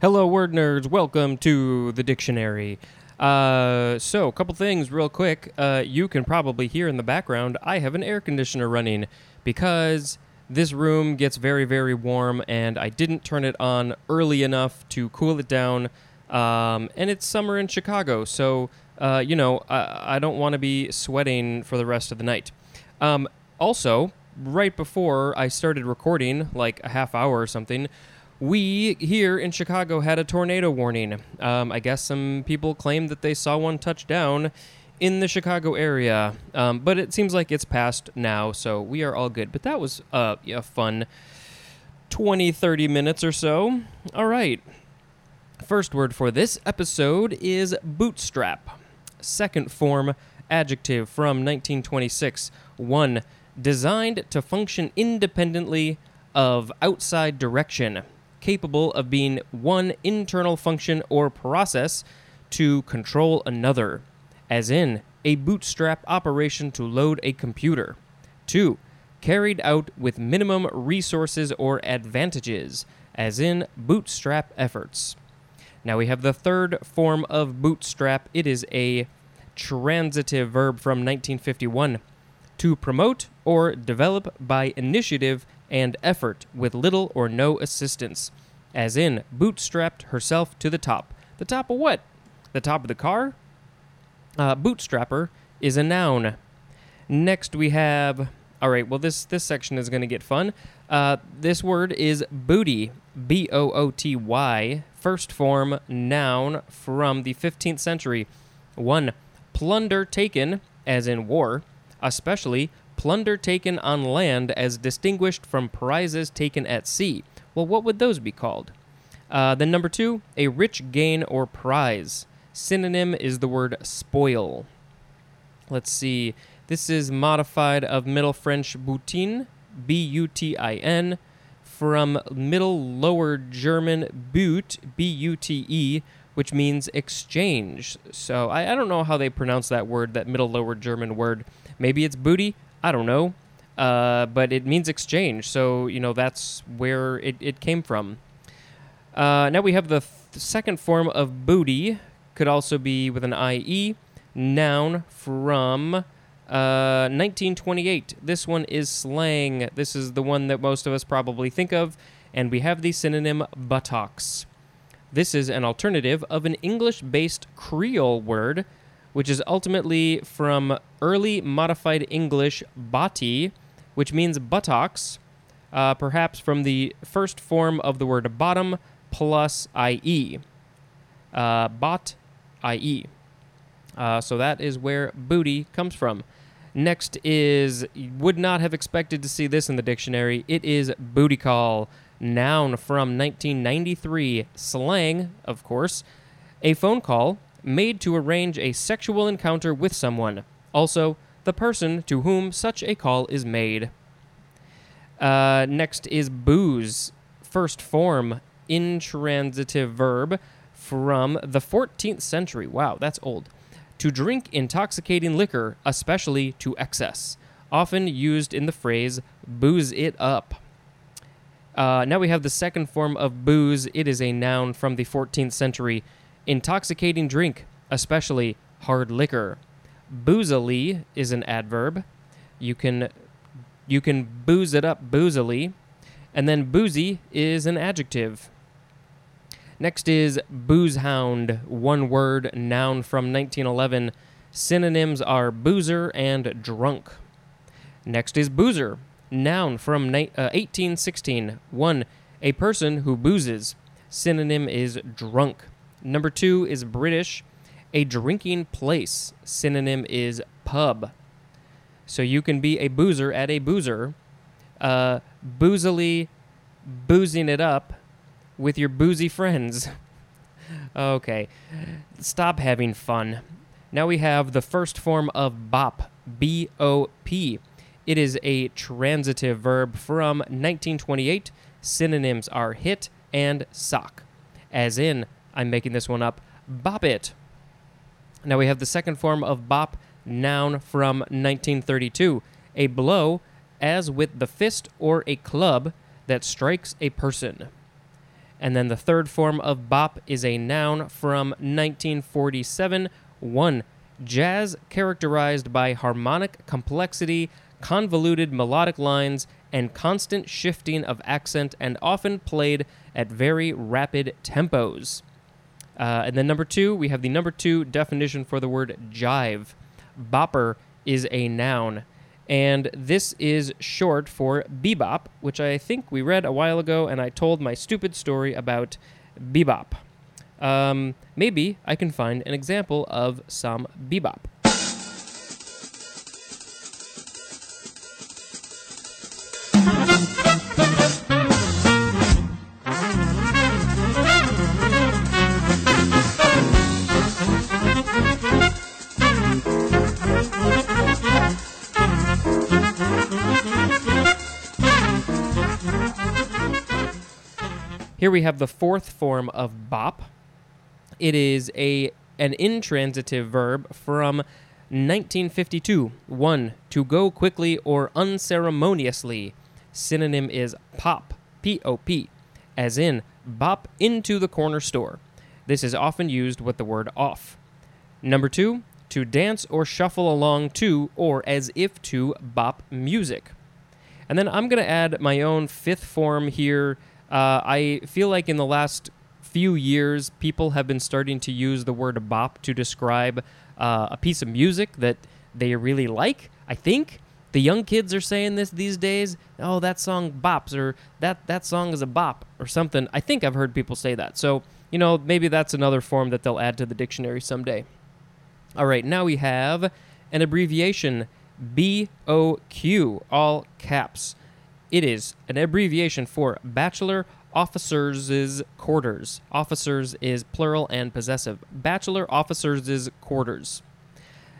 Hello, word nerds. Welcome to the dictionary. Uh, so, a couple things real quick. Uh, you can probably hear in the background I have an air conditioner running because this room gets very, very warm and I didn't turn it on early enough to cool it down. Um, and it's summer in Chicago, so, uh, you know, I, I don't want to be sweating for the rest of the night. Um, also, right before I started recording, like a half hour or something, we here in Chicago had a tornado warning. Um, I guess some people claimed that they saw one touch down in the Chicago area, um, but it seems like it's passed now, so we are all good. But that was uh, a fun 20, 30 minutes or so. All right. First word for this episode is bootstrap. Second form adjective from 1926. One, designed to function independently of outside direction capable of being one internal function or process to control another, as in a bootstrap operation to load a computer. 2. Carried out with minimum resources or advantages, as in bootstrap efforts. Now we have the third form of bootstrap. It is a transitive verb from 1951 to promote or develop by initiative and effort with little or no assistance, as in bootstrapped herself to the top. The top of what? The top of the car? Uh, bootstrapper is a noun. Next we have. All right. Well, this this section is going to get fun. Uh, this word is booty. B O O T Y. First form noun from the 15th century. One, plunder taken, as in war, especially plunder taken on land as distinguished from prizes taken at sea. Well, what would those be called? Uh, then number two, a rich gain or prize. Synonym is the word spoil. Let's see. This is modified of Middle French butin, B U T I N, from Middle Lower German but, B U T E, which means exchange. So I, I don't know how they pronounce that word, that Middle Lower German word. Maybe it's booty. I don't know. Uh, but it means exchange. So, you know, that's where it, it came from. Uh, now we have the th- second form of booty, could also be with an IE, noun from uh, 1928. This one is slang. This is the one that most of us probably think of, and we have the synonym buttocks. This is an alternative of an English based Creole word which is ultimately from early modified English bati, which means buttocks, uh, perhaps from the first form of the word bottom plus ie. Uh, bot ie. Uh, so that is where booty comes from. Next is, would not have expected to see this in the dictionary. It is booty call, noun from 1993, slang, of course. A phone call made to arrange a sexual encounter with someone. Also, the person to whom such a call is made. Uh, next is booze, first form, intransitive verb from the 14th century. Wow, that's old. To drink intoxicating liquor, especially to excess. Often used in the phrase booze it up. Uh, now we have the second form of booze. It is a noun from the 14th century intoxicating drink, especially hard liquor. Boozily is an adverb. You can you can booze it up boozily, and then boozy is an adjective. Next is boozehound, one word noun from 1911. Synonyms are boozer and drunk. Next is boozer, noun from uh, 1816. One, a person who boozes. Synonym is drunk. Number two is British. A drinking place. Synonym is pub. So you can be a boozer at a boozer, uh, boozily boozing it up with your boozy friends. okay, stop having fun. Now we have the first form of bop, B O P. It is a transitive verb from 1928. Synonyms are hit and sock, as in I'm making this one up. Bop it. Now we have the second form of bop, noun from 1932. A blow, as with the fist or a club, that strikes a person. And then the third form of bop is a noun from 1947. One, jazz characterized by harmonic complexity, convoluted melodic lines, and constant shifting of accent, and often played at very rapid tempos. Uh, and then number two, we have the number two definition for the word jive. Bopper is a noun. And this is short for bebop, which I think we read a while ago, and I told my stupid story about bebop. Um, maybe I can find an example of some bebop. Here we have the fourth form of bop. It is a an intransitive verb from 1952. 1. To go quickly or unceremoniously. Synonym is pop, P O P, as in bop into the corner store. This is often used with the word off. Number 2. To dance or shuffle along to or as if to bop music. And then I'm going to add my own fifth form here uh, I feel like in the last few years, people have been starting to use the word bop to describe uh, a piece of music that they really like. I think the young kids are saying this these days. Oh, that song bops, or that that song is a bop, or something. I think I've heard people say that. So you know, maybe that's another form that they'll add to the dictionary someday. All right, now we have an abbreviation BOQ, all caps. It is an abbreviation for Bachelor Officers' Quarters. Officers is plural and possessive. Bachelor Officers' Quarters.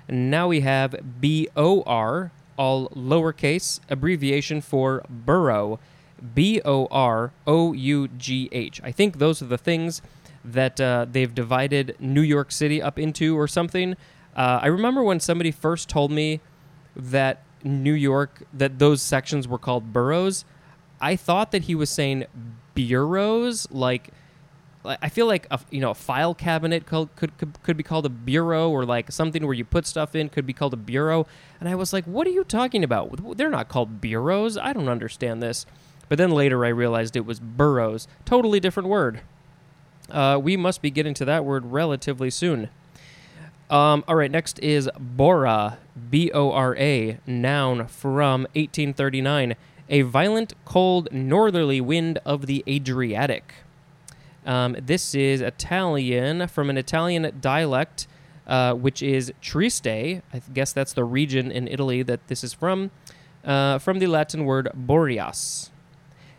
Now we have BOR, all lowercase, abbreviation for borough. B O R O U G H. I think those are the things that uh, they've divided New York City up into or something. Uh, I remember when somebody first told me that New York that those sections were called boroughs. I thought that he was saying bureaus, like I feel like a you know a file cabinet could, could could be called a bureau or like something where you put stuff in could be called a bureau. And I was like, what are you talking about? They're not called bureaus. I don't understand this. But then later I realized it was boroughs. Totally different word. Uh, we must be getting to that word relatively soon. Um, all right, next is Bora, B O R A, noun from 1839. A violent, cold, northerly wind of the Adriatic. Um, this is Italian from an Italian dialect, uh, which is Trieste. I guess that's the region in Italy that this is from, uh, from the Latin word boreas.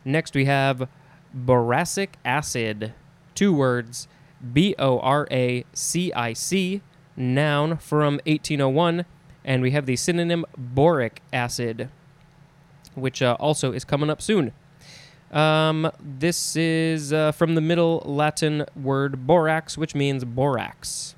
Next, we have boracic acid. Two words B O R A C I C noun from 1801, and we have the synonym boric acid, which uh, also is coming up soon. Um, this is uh, from the Middle Latin word borax, which means borax.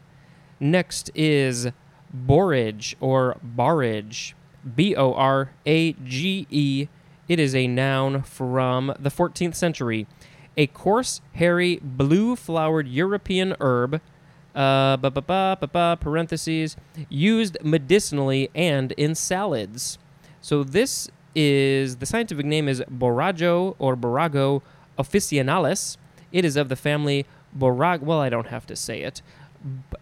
Next is borage or barrage, B O R A G E. It is a noun from the 14th century. A coarse, hairy, blue flowered European herb uh, ba ba ba ba ba parentheses used medicinally and in salads. So this is the scientific name is borago or Borago officinalis. It is of the family Borag. Well, I don't have to say it.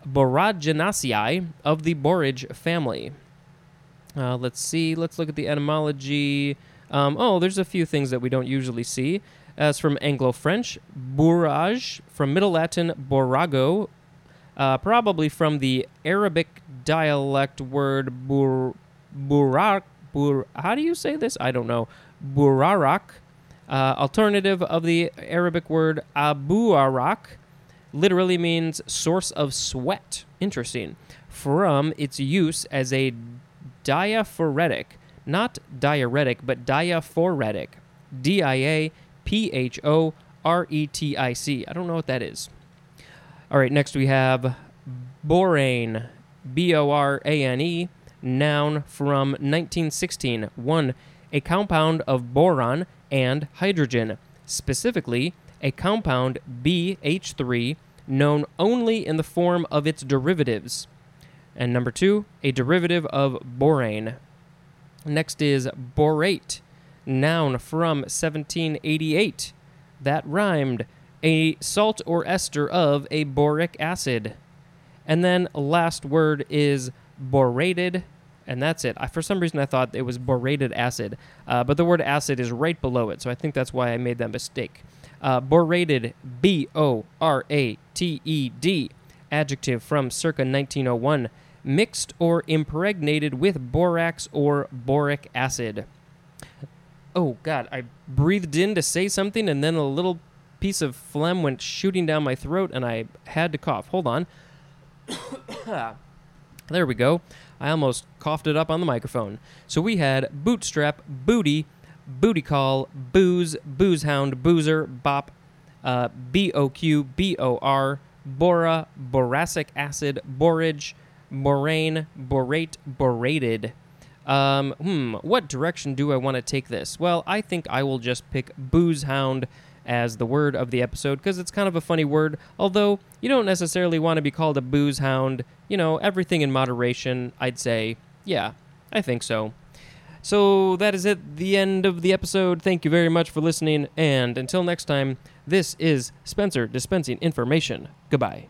Boraginaceae of the borage family. Uh, let's see. Let's look at the etymology. Um, oh, there's a few things that we don't usually see. As from Anglo French, bourrage, from Middle Latin borago, uh, probably from the Arabic dialect word bur, burak. Bur, how do you say this? I don't know. Burarak, uh, alternative of the Arabic word abu arak, literally means source of sweat. Interesting. From its use as a diaphoretic, not diuretic, but diaphoretic. D I A P H O R E T I C. I don't know what that is. All right, next we have borane, B O R A N E, noun from 1916. One, a compound of boron and hydrogen, specifically a compound BH3 known only in the form of its derivatives. And number two, a derivative of borane. Next is borate, noun from 1788. That rhymed. A salt or ester of a boric acid. And then last word is borated, and that's it. I, for some reason, I thought it was borated acid, uh, but the word acid is right below it, so I think that's why I made that mistake. Uh, borated, B O R A T E D, adjective from circa 1901, mixed or impregnated with borax or boric acid. Oh, God, I breathed in to say something, and then a little piece of phlegm went shooting down my throat, and I had to cough. Hold on. there we go. I almost coughed it up on the microphone. So we had bootstrap, booty, booty call, booze, booze hound, boozer, bop, uh, B O Q, B O R, bora, boracic acid, borage, borane, borate, borated. Um, hmm, what direction do I want to take this? Well, I think I will just pick booze hound as the word of the episode because it's kind of a funny word, although you don't necessarily want to be called a booze hound. You know, everything in moderation, I'd say. Yeah, I think so. So that is it, the end of the episode. Thank you very much for listening, and until next time, this is Spencer dispensing information. Goodbye.